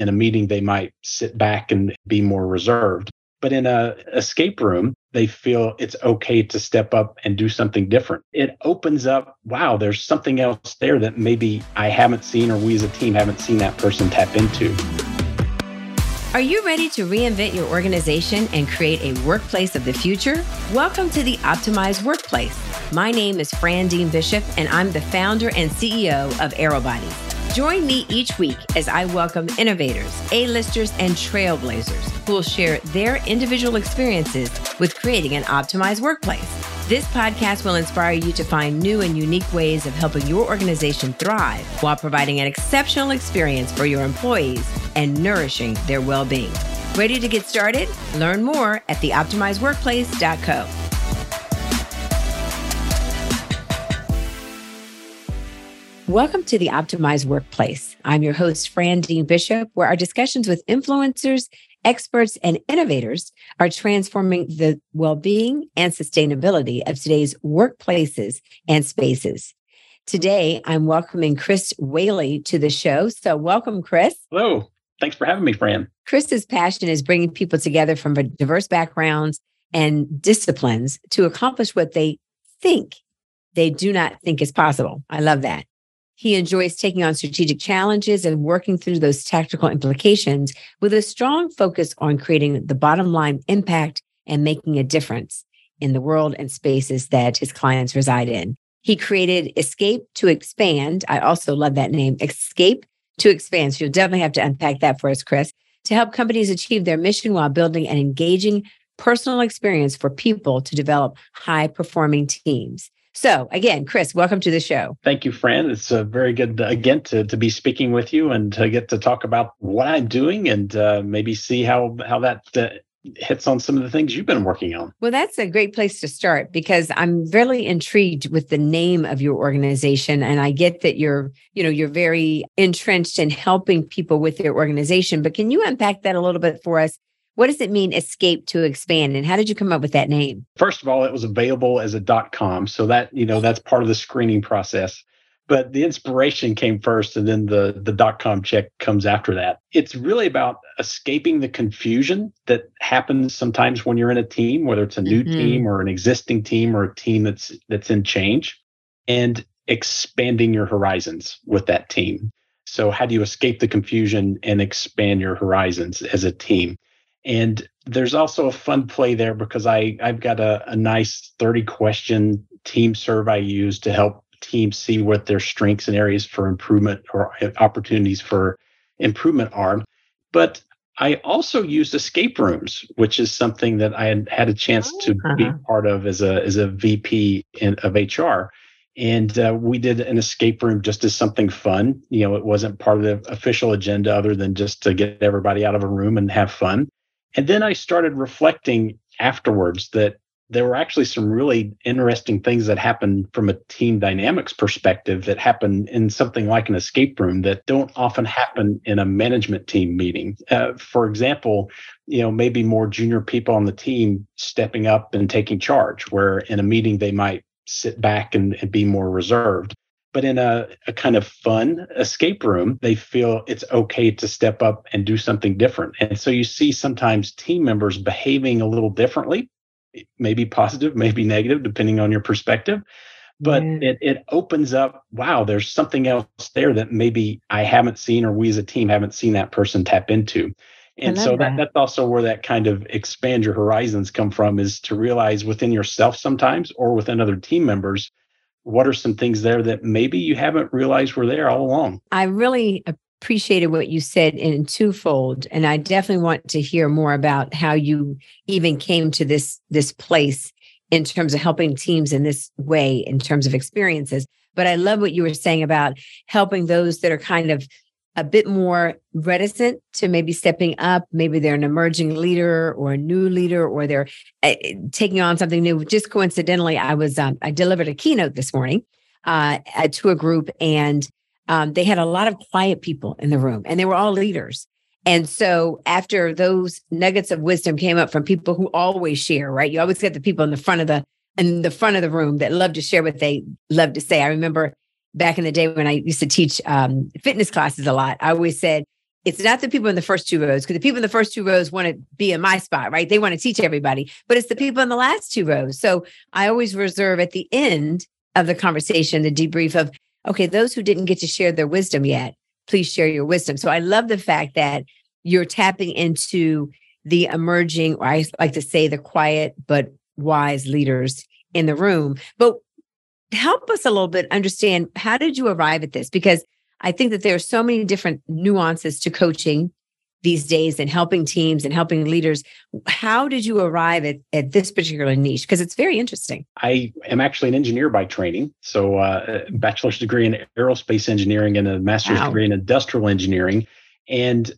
In a meeting, they might sit back and be more reserved. But in a escape room, they feel it's okay to step up and do something different. It opens up, wow, there's something else there that maybe I haven't seen or we as a team haven't seen that person tap into. Are you ready to reinvent your organization and create a workplace of the future? Welcome to the Optimized Workplace. My name is Fran Dean Bishop, and I'm the founder and CEO of Aerobodies. Join me each week as I welcome innovators, A-listers, and trailblazers who will share their individual experiences with creating an optimized workplace. This podcast will inspire you to find new and unique ways of helping your organization thrive while providing an exceptional experience for your employees and nourishing their well-being. Ready to get started? Learn more at theoptimizedworkplace.co. Welcome to the Optimized Workplace. I'm your host, Fran Dean Bishop, where our discussions with influencers, experts, and innovators are transforming the well being and sustainability of today's workplaces and spaces. Today, I'm welcoming Chris Whaley to the show. So, welcome, Chris. Hello. Thanks for having me, Fran. Chris's passion is bringing people together from diverse backgrounds and disciplines to accomplish what they think they do not think is possible. I love that. He enjoys taking on strategic challenges and working through those tactical implications with a strong focus on creating the bottom line impact and making a difference in the world and spaces that his clients reside in. He created Escape to Expand. I also love that name, Escape to Expand. So you'll definitely have to unpack that for us, Chris, to help companies achieve their mission while building an engaging personal experience for people to develop high performing teams. So again, Chris, welcome to the show. Thank you, Fran. It's a very good uh, again to to be speaking with you and to get to talk about what I'm doing and uh, maybe see how how that uh, hits on some of the things you've been working on. Well, that's a great place to start because I'm really intrigued with the name of your organization and I get that you're, you know, you're very entrenched in helping people with their organization, but can you unpack that a little bit for us? What does it mean, escape to expand? And how did you come up with that name? First of all, it was available as a dot com. So that, you know, that's part of the screening process. But the inspiration came first and then the, the dot com check comes after that. It's really about escaping the confusion that happens sometimes when you're in a team, whether it's a new mm-hmm. team or an existing team or a team that's that's in change, and expanding your horizons with that team. So how do you escape the confusion and expand your horizons as a team? And there's also a fun play there because I, I've got a, a nice 30 question team survey I use to help teams see what their strengths and areas for improvement or opportunities for improvement are. But I also used escape rooms, which is something that I had had a chance to uh-huh. be part of as a as a VP in, of HR. And uh, we did an escape room just as something fun. You know, it wasn't part of the official agenda other than just to get everybody out of a room and have fun. And then I started reflecting afterwards that there were actually some really interesting things that happened from a team dynamics perspective that happen in something like an escape room that don't often happen in a management team meeting. Uh, for example, you know, maybe more junior people on the team stepping up and taking charge, where in a meeting they might sit back and, and be more reserved. But in a, a kind of fun escape room, they feel it's okay to step up and do something different. And so you see sometimes team members behaving a little differently, maybe positive, maybe negative, depending on your perspective. But yeah. it, it opens up, wow, there's something else there that maybe I haven't seen or we as a team haven't seen that person tap into. And so that. that. that's also where that kind of expand your horizons come from is to realize within yourself sometimes or within other team members what are some things there that maybe you haven't realized were there all along? I really appreciated what you said in twofold and I definitely want to hear more about how you even came to this this place in terms of helping teams in this way in terms of experiences. But I love what you were saying about helping those that are kind of a bit more reticent to maybe stepping up. Maybe they're an emerging leader or a new leader, or they're uh, taking on something new. Just coincidentally, I was um, I delivered a keynote this morning uh, to a group, and um, they had a lot of quiet people in the room, and they were all leaders. And so after those nuggets of wisdom came up from people who always share, right? You always get the people in the front of the in the front of the room that love to share what they love to say. I remember back in the day when I used to teach um, fitness classes a lot, I always said, it's not the people in the first two rows because the people in the first two rows want to be in my spot, right? They want to teach everybody, but it's the people in the last two rows. So I always reserve at the end of the conversation the debrief of, okay, those who didn't get to share their wisdom yet, please share your wisdom. So I love the fact that you're tapping into the emerging, or I like to say the quiet but wise leaders in the room. But help us a little bit understand how did you arrive at this? Because I think that there are so many different nuances to coaching these days and helping teams and helping leaders. How did you arrive at, at this particular niche? Because it's very interesting. I am actually an engineer by training. So, uh, bachelor's degree in aerospace engineering and a master's wow. degree in industrial engineering. And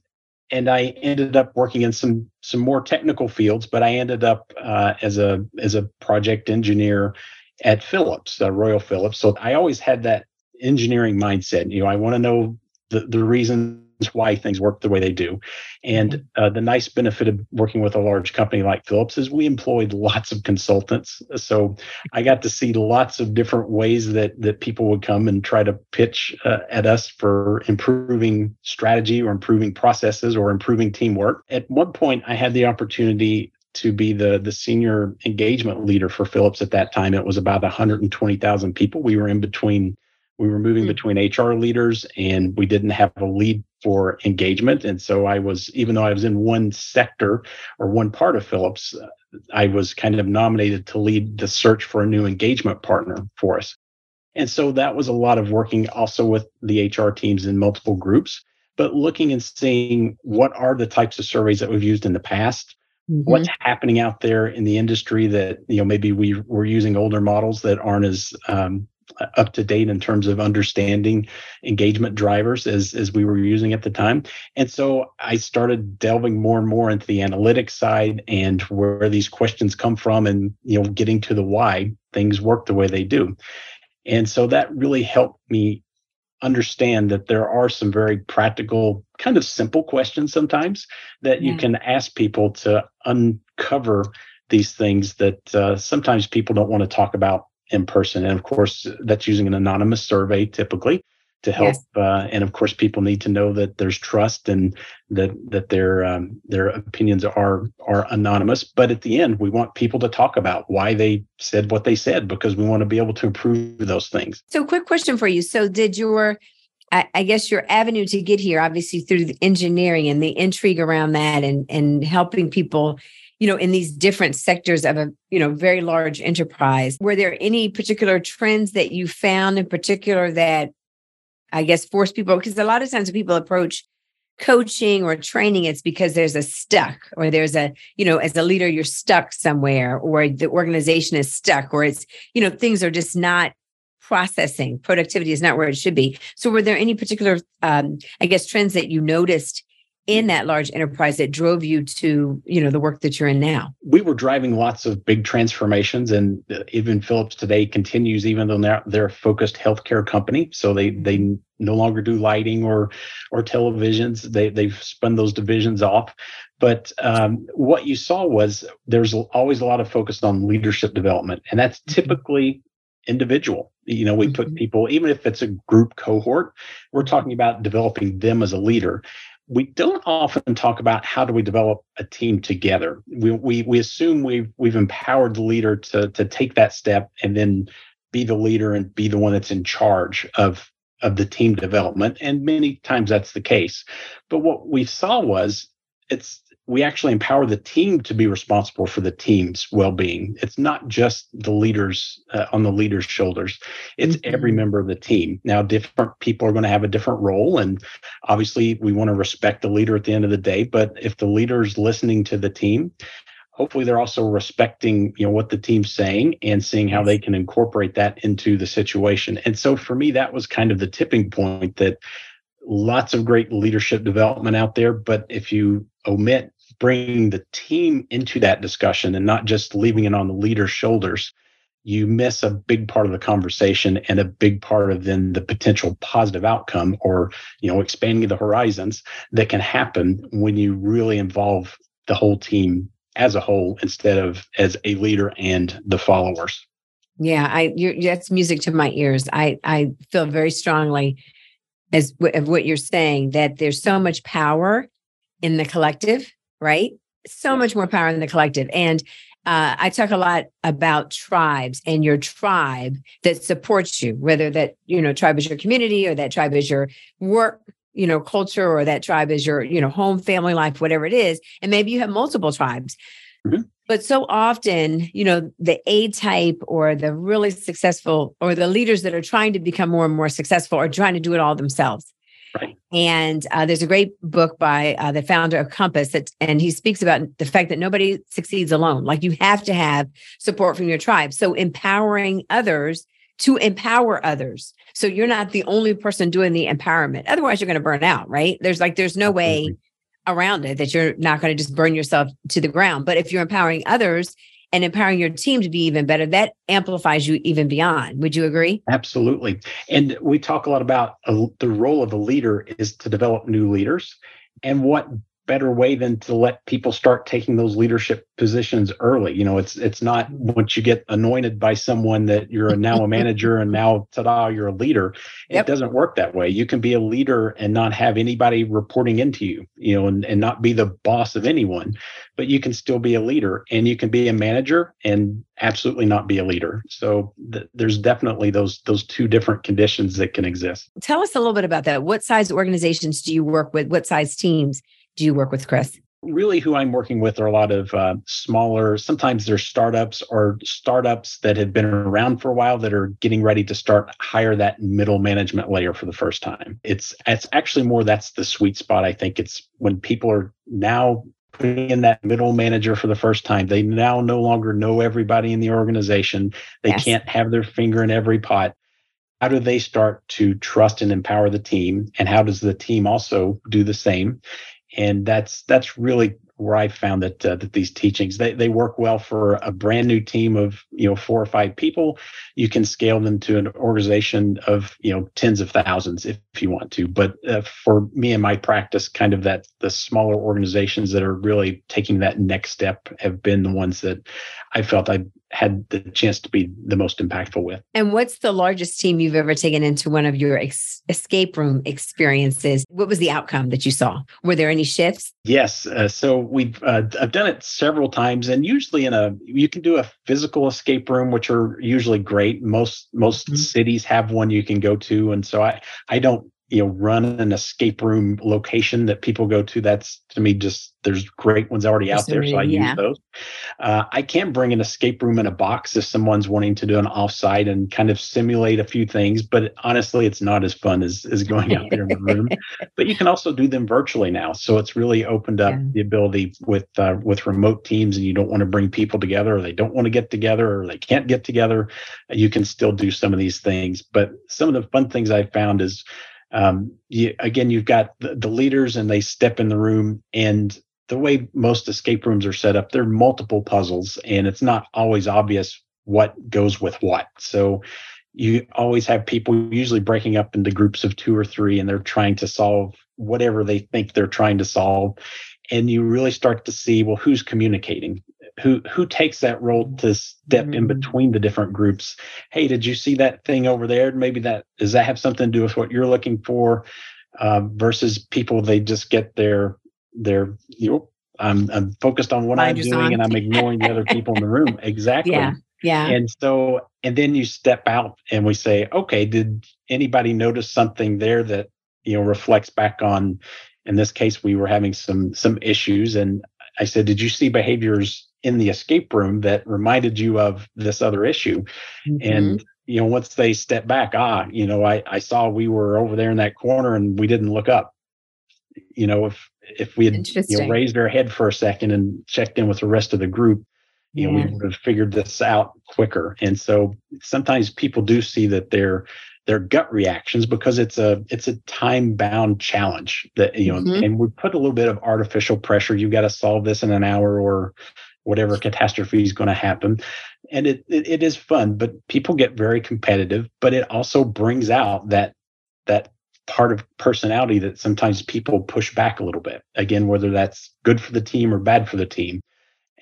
and I ended up working in some some more technical fields, but I ended up uh, as a as a project engineer at Philips, uh, Royal Philips. So I always had that engineering mindset. You know, I want to know the, the reasons why things work the way they do. And mm-hmm. uh, the nice benefit of working with a large company like Philips is we employed lots of consultants. So I got to see lots of different ways that that people would come and try to pitch uh, at us for improving strategy or improving processes or improving teamwork. At one point, I had the opportunity to be the the senior engagement leader for Philips at that time. It was about 120,000 people. We were in between we were moving mm-hmm. between HR leaders and we didn't have a lead for engagement. And so I was, even though I was in one sector or one part of Philips, uh, I was kind of nominated to lead the search for a new engagement partner for us. And so that was a lot of working also with the HR teams in multiple groups, but looking and seeing what are the types of surveys that we've used in the past. Mm-hmm. What's happening out there in the industry that you know maybe we we're using older models that aren't as um, up to date in terms of understanding engagement drivers as as we were using at the time and so i started delving more and more into the analytics side and where these questions come from and you know getting to the why things work the way they do and so that really helped me understand that there are some very practical kind of simple questions sometimes that yeah. you can ask people to uncover these things that uh, sometimes people don't want to talk about in person. And of course, that's using an anonymous survey typically to help. Yes. Uh, and of course, people need to know that there's trust and that that their um, their opinions are are anonymous. But at the end, we want people to talk about why they said what they said because we want to be able to improve those things. So, quick question for you: So, did your I, guess your avenue to get here, obviously through the engineering and the intrigue around that, and and helping people you know in these different sectors of a you know very large enterprise were there any particular trends that you found in particular that i guess force people because a lot of times when people approach coaching or training it's because there's a stuck or there's a you know as a leader you're stuck somewhere or the organization is stuck or it's you know things are just not processing. Productivity is not where it should be. So were there any particular um, i guess trends that you noticed in that large enterprise that drove you to you know the work that you're in now we were driving lots of big transformations and uh, even philips today continues even though they're, they're a focused healthcare company so they they no longer do lighting or or televisions they they've spun those divisions off but um, what you saw was there's always a lot of focus on leadership development and that's mm-hmm. typically individual. You know, we put mm-hmm. people, even if it's a group cohort, we're talking about developing them as a leader we don't often talk about how do we develop a team together. We we we assume we've we've empowered the leader to to take that step and then be the leader and be the one that's in charge of of the team development. And many times that's the case. But what we saw was it's we actually empower the team to be responsible for the team's well-being. It's not just the leaders uh, on the leaders shoulders. It's mm-hmm. every member of the team. Now different people are going to have a different role and obviously we want to respect the leader at the end of the day but if the leader is listening to the team hopefully they're also respecting you know what the team's saying and seeing how they can incorporate that into the situation. And so for me that was kind of the tipping point that lots of great leadership development out there but if you omit bringing the team into that discussion and not just leaving it on the leader's shoulders, you miss a big part of the conversation and a big part of then the potential positive outcome or you know expanding the horizons that can happen when you really involve the whole team as a whole instead of as a leader and the followers. Yeah i that's music to my ears. I i feel very strongly as of what you're saying that there's so much power in the collective, right? So much more power in the collective. And uh, I talk a lot about tribes and your tribe that supports you, whether that you know tribe is your community or that tribe is your work, you know, culture or that tribe is your you know home, family life, whatever it is, and maybe you have multiple tribes. Mm-hmm. But so often, you know, the A type or the really successful or the leaders that are trying to become more and more successful are trying to do it all themselves. Right. And uh, there's a great book by uh, the founder of Compass, that, and he speaks about the fact that nobody succeeds alone. Like you have to have support from your tribe. So empowering others to empower others. So you're not the only person doing the empowerment. Otherwise, you're going to burn out, right? There's like, there's no way around it that you're not going to just burn yourself to the ground. But if you're empowering others and empowering your team to be even better, that amplifies you even beyond. Would you agree? Absolutely. And we talk a lot about uh, the role of a leader is to develop new leaders. And what better way than to let people start taking those leadership positions early. You know, it's it's not once you get anointed by someone that you're now a manager and now ta-da, you're a leader. Yep. It doesn't work that way. You can be a leader and not have anybody reporting into you, you know, and, and not be the boss of anyone, but you can still be a leader and you can be a manager and absolutely not be a leader. So th- there's definitely those those two different conditions that can exist. Tell us a little bit about that. What size organizations do you work with? What size teams? Do you work with, Chris? Really, who I'm working with are a lot of uh, smaller, sometimes they're startups or startups that have been around for a while that are getting ready to start hire that middle management layer for the first time. It's it's actually more that's the sweet spot. I think it's when people are now putting in that middle manager for the first time. They now no longer know everybody in the organization. They yes. can't have their finger in every pot. How do they start to trust and empower the team? And how does the team also do the same? And that's that's really where I found that uh, that these teachings they, they work well for a brand new team of you know four or five people. You can scale them to an organization of you know tens of thousands if, if you want to. But uh, for me and my practice, kind of that the smaller organizations that are really taking that next step have been the ones that I felt I had the chance to be the most impactful with. And what's the largest team you've ever taken into one of your ex- escape room experiences? What was the outcome that you saw? Were there any shifts? Yes. Uh, so we've uh, I've done it several times, and usually in a you can do a physical escape room, which are usually great. Most most mm-hmm. cities have one you can go to, and so I I don't you know run an escape room location that people go to that's to me just there's great ones already out there so i yeah. use those uh, i can bring an escape room in a box if someone's wanting to do an offsite and kind of simulate a few things but honestly it's not as fun as, as going out there in the room but you can also do them virtually now so it's really opened up yeah. the ability with uh, with remote teams and you don't want to bring people together or they don't want to get together or they can't get together you can still do some of these things but some of the fun things i found is um, you, again, you've got the, the leaders and they step in the room and the way most escape rooms are set up, there are multiple puzzles and it's not always obvious what goes with what. So you always have people usually breaking up into groups of two or three and they're trying to solve whatever they think they're trying to solve. And you really start to see, well, who's communicating? Who who takes that role to step mm-hmm. in between the different groups. Hey did you see that thing over there? Maybe that does that have something to do with what you're looking for? Uh, versus people they just get their their you know i'm, I'm focused on what i'm doing on. and i'm ignoring the other people in the room. Exactly. Yeah yeah. And so and then you step out and we say okay did anybody notice something there that you know reflects back on in this case we were having some some issues. And I said, Did you see behaviors in the escape room that reminded you of this other issue. Mm-hmm. And you know, once they step back, ah, you know, I, I saw we were over there in that corner and we didn't look up. You know, if if we had you know, raised our head for a second and checked in with the rest of the group, you know, we would have figured this out quicker. And so sometimes people do see that their their gut reactions because it's a it's a time bound challenge that you know, mm-hmm. and we put a little bit of artificial pressure. You've got to solve this in an hour or whatever catastrophe is going to happen. And it, it, it is fun, but people get very competitive, but it also brings out that that part of personality that sometimes people push back a little bit. Again, whether that's good for the team or bad for the team.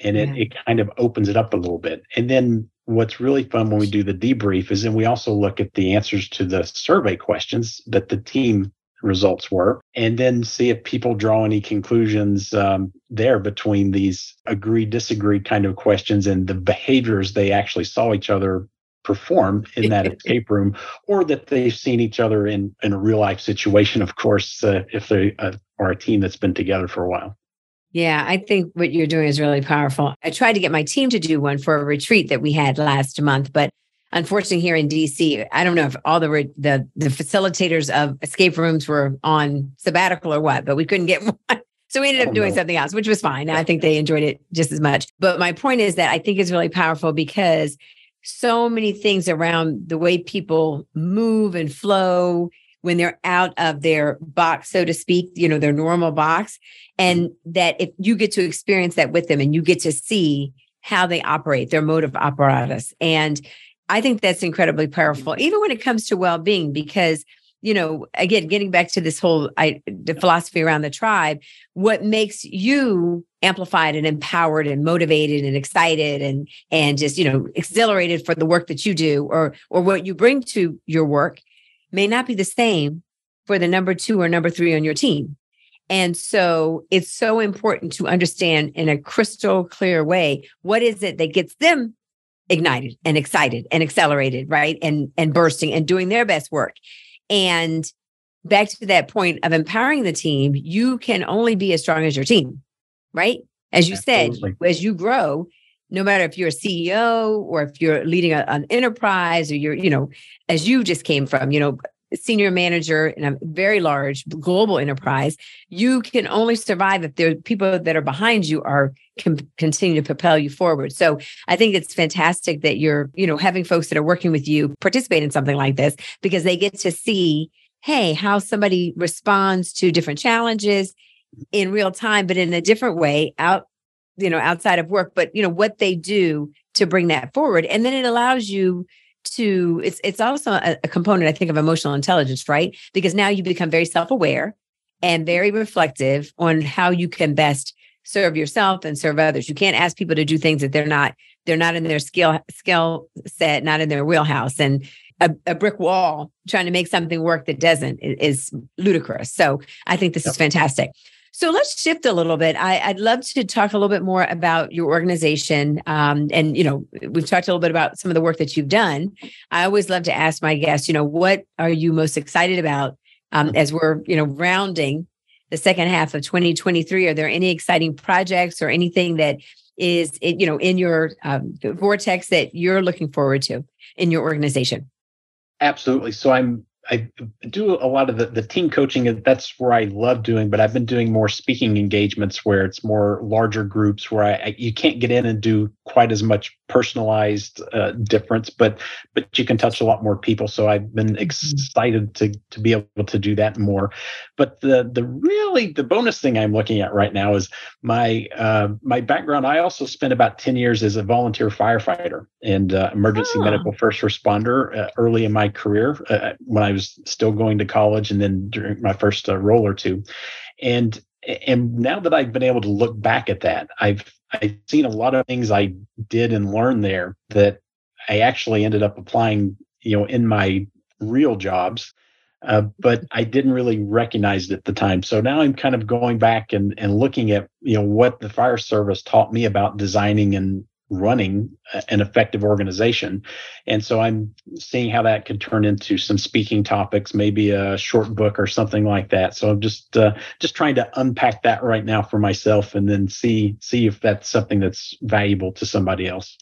And it, it kind of opens it up a little bit. And then what's really fun when we do the debrief is then we also look at the answers to the survey questions that the team results were, and then see if people draw any conclusions um, there between these agree disagree kind of questions and the behaviors they actually saw each other perform in that escape room, or that they've seen each other in in a real life situation. Of course, uh, if they uh, are a team that's been together for a while. Yeah, I think what you're doing is really powerful. I tried to get my team to do one for a retreat that we had last month, but unfortunately here in DC, I don't know if all the re- the the facilitators of escape rooms were on sabbatical or what, but we couldn't get one. So we ended up oh, doing something else, which was fine. I think they enjoyed it just as much. But my point is that I think it's really powerful because so many things around the way people move and flow when they're out of their box, so to speak, you know, their normal box. And mm-hmm. that if you get to experience that with them and you get to see how they operate, their mode of apparatus. And I think that's incredibly powerful, mm-hmm. even when it comes to well being, because you know, again, getting back to this whole I, the philosophy around the tribe, what makes you amplified and empowered and motivated and excited and and just you know exhilarated for the work that you do or or what you bring to your work may not be the same for the number two or number three on your team. And so it's so important to understand in a crystal clear way what is it that gets them ignited and excited and accelerated, right? And and bursting and doing their best work. And back to that point of empowering the team, you can only be as strong as your team, right? As you Absolutely. said, as you grow, no matter if you're a CEO or if you're leading a, an enterprise or you're, you know, as you just came from, you know, senior manager in a very large global enterprise, you can only survive if the people that are behind you are can continue to propel you forward. So I think it's fantastic that you're, you know, having folks that are working with you participate in something like this because they get to see, hey, how somebody responds to different challenges in real time, but in a different way out you know outside of work but you know what they do to bring that forward and then it allows you to it's it's also a, a component i think of emotional intelligence right? Because now you become very self-aware and very reflective on how you can best serve yourself and serve others. You can't ask people to do things that they're not they're not in their skill skill set not in their wheelhouse. And a, a, brick wall trying to make something work that doesn't is, ludicrous. So i think this yep. is fantastic so let's shift a little bit. I, would love to talk a little bit more about your organization. Um, and, you know, we've talked a little bit about some of the work that you've done. I always love to ask my guests, you know, what are you most excited about um, as we're, you know, rounding the second half of 2023? Are there any exciting projects or anything that is, you know, in your um, vortex that you're looking forward to in your organization? Absolutely. So I'm I do a lot of the, the team coaching. That's where I love doing, but I've been doing more speaking engagements where it's more larger groups where I, I you can't get in and do quite as much personalized uh, difference, but but you can touch a lot more people. So I've been mm-hmm. excited to to be able to do that more. But the the really the bonus thing I'm looking at right now is my uh, my background. I also spent about ten years as a volunteer firefighter and uh, emergency oh. medical first responder uh, early in my career uh, when I was still going to college, and then during my first uh, role or two, and and now that I've been able to look back at that, I've I've seen a lot of things I did and learned there that I actually ended up applying, you know, in my real jobs. Uh, but I didn't really recognize it at the time. So now I'm kind of going back and, and looking at you know what the fire service taught me about designing and running an effective organization. And so I'm seeing how that could turn into some speaking topics, maybe a short book or something like that. So I'm just uh, just trying to unpack that right now for myself and then see see if that's something that's valuable to somebody else.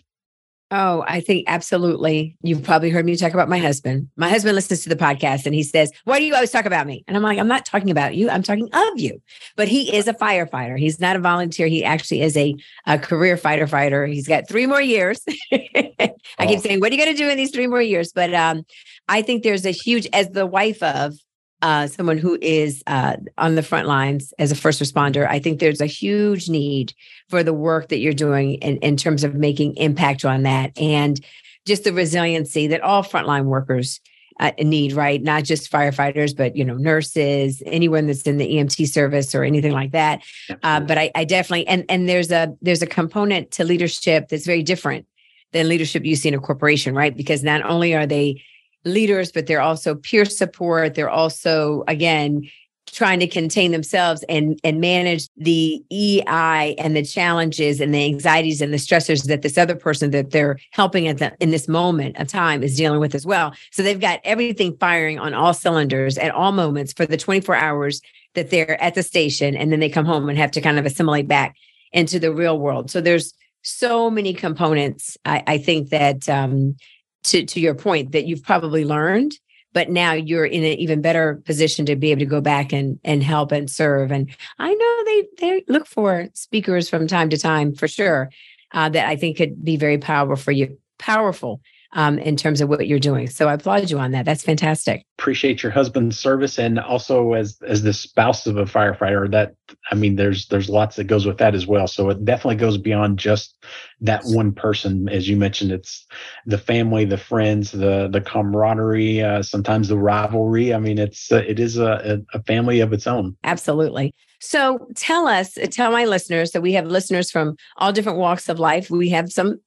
Oh, I think absolutely. You've probably heard me talk about my husband. My husband listens to the podcast and he says, Why do you always talk about me? And I'm like, I'm not talking about you. I'm talking of you. But he is a firefighter. He's not a volunteer. He actually is a, a career fighter fighter. He's got three more years. I oh. keep saying, What are you going to do in these three more years? But um, I think there's a huge, as the wife of uh, someone who is uh, on the front lines as a first responder, I think there's a huge need for the work that you're doing in, in terms of making impact on that and just the resiliency that all frontline workers uh, need, right? Not just firefighters, but you know, nurses, anyone that's in the EMT service or anything like that. Uh, but I, I definitely and and there's a there's a component to leadership that's very different than leadership you see in a corporation, right? Because not only are they leaders, but they're also peer support. They're also, again, trying to contain themselves and and manage the EI and the challenges and the anxieties and the stressors that this other person that they're helping at the, in this moment of time is dealing with as well. So they've got everything firing on all cylinders at all moments for the 24 hours that they're at the station and then they come home and have to kind of assimilate back into the real world. So there's so many components I, I think that um to to your point that you've probably learned but now you're in an even better position to be able to go back and and help and serve and i know they they look for speakers from time to time for sure uh, that i think could be very powerful for you powerful um, in terms of what you're doing. So I applaud you on that. That's fantastic. Appreciate your husband's service, and also as as the spouse of a firefighter. That I mean, there's there's lots that goes with that as well. So it definitely goes beyond just that one person, as you mentioned. It's the family, the friends, the the camaraderie, uh, sometimes the rivalry. I mean, it's uh, it is a, a family of its own. Absolutely. So tell us, tell my listeners that we have listeners from all different walks of life. We have some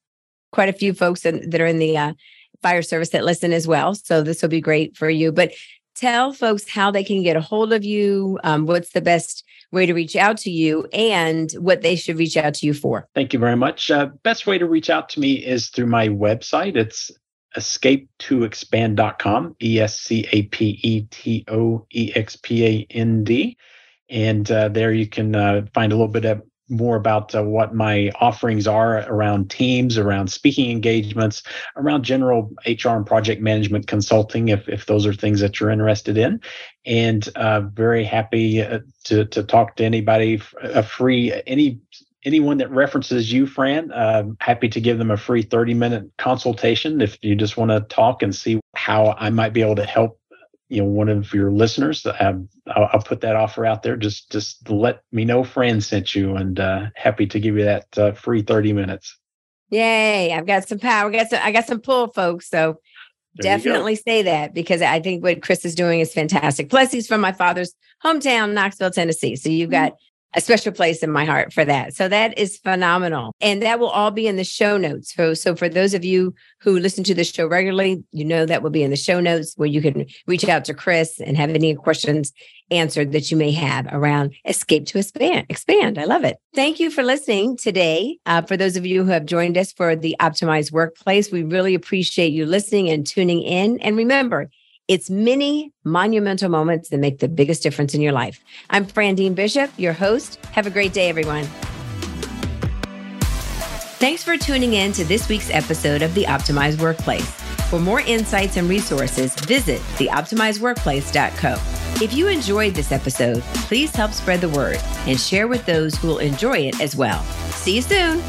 quite a few folks in, that are in the uh, fire service that listen as well. So this will be great for you. But tell folks how they can get a hold of you. Um, what's the best way to reach out to you and what they should reach out to you for? Thank you very much. Uh, best way to reach out to me is through my website. It's escape2expand.com, E S C A P E T O E X P A N D. And uh, there you can uh, find a little bit of more about uh, what my offerings are around teams, around speaking engagements, around general HR and project management consulting, if, if those are things that you're interested in. And uh, very happy uh, to, to talk to anybody, a free, any anyone that references you, Fran, uh, happy to give them a free 30 minute consultation if you just want to talk and see how I might be able to help you know one of your listeners um, I'll, I'll, put that offer out there. Just just let me know friend sent you and uh, happy to give you that uh, free 30 minutes. Yay. I've got some power. I got some, i got some pull folks. So there definitely say that because i think what chris is doing is fantastic. Plus he's from my father's hometown knoxville tennessee. So you've mm-hmm. got a special place in my heart for that. So that is phenomenal. And that will all be in the show notes. So, so for those of you who listen to the show regularly, you know that will be in the show notes where you can reach out to Chris and have any questions answered that you may have around escape to expand. Expand. I love it. Thank you for listening today. Uh, for those of you who have joined us for the Optimized Workplace, we really appreciate you listening and tuning in. And remember, it's many monumental moments that make the biggest difference in your life. I'm Frandine Bishop, your host. Have a great day, everyone. Thanks for tuning in to this week's episode of The Optimized Workplace. For more insights and resources, visit theoptimizedworkplace.co. If you enjoyed this episode, please help spread the word and share with those who will enjoy it as well. See you soon.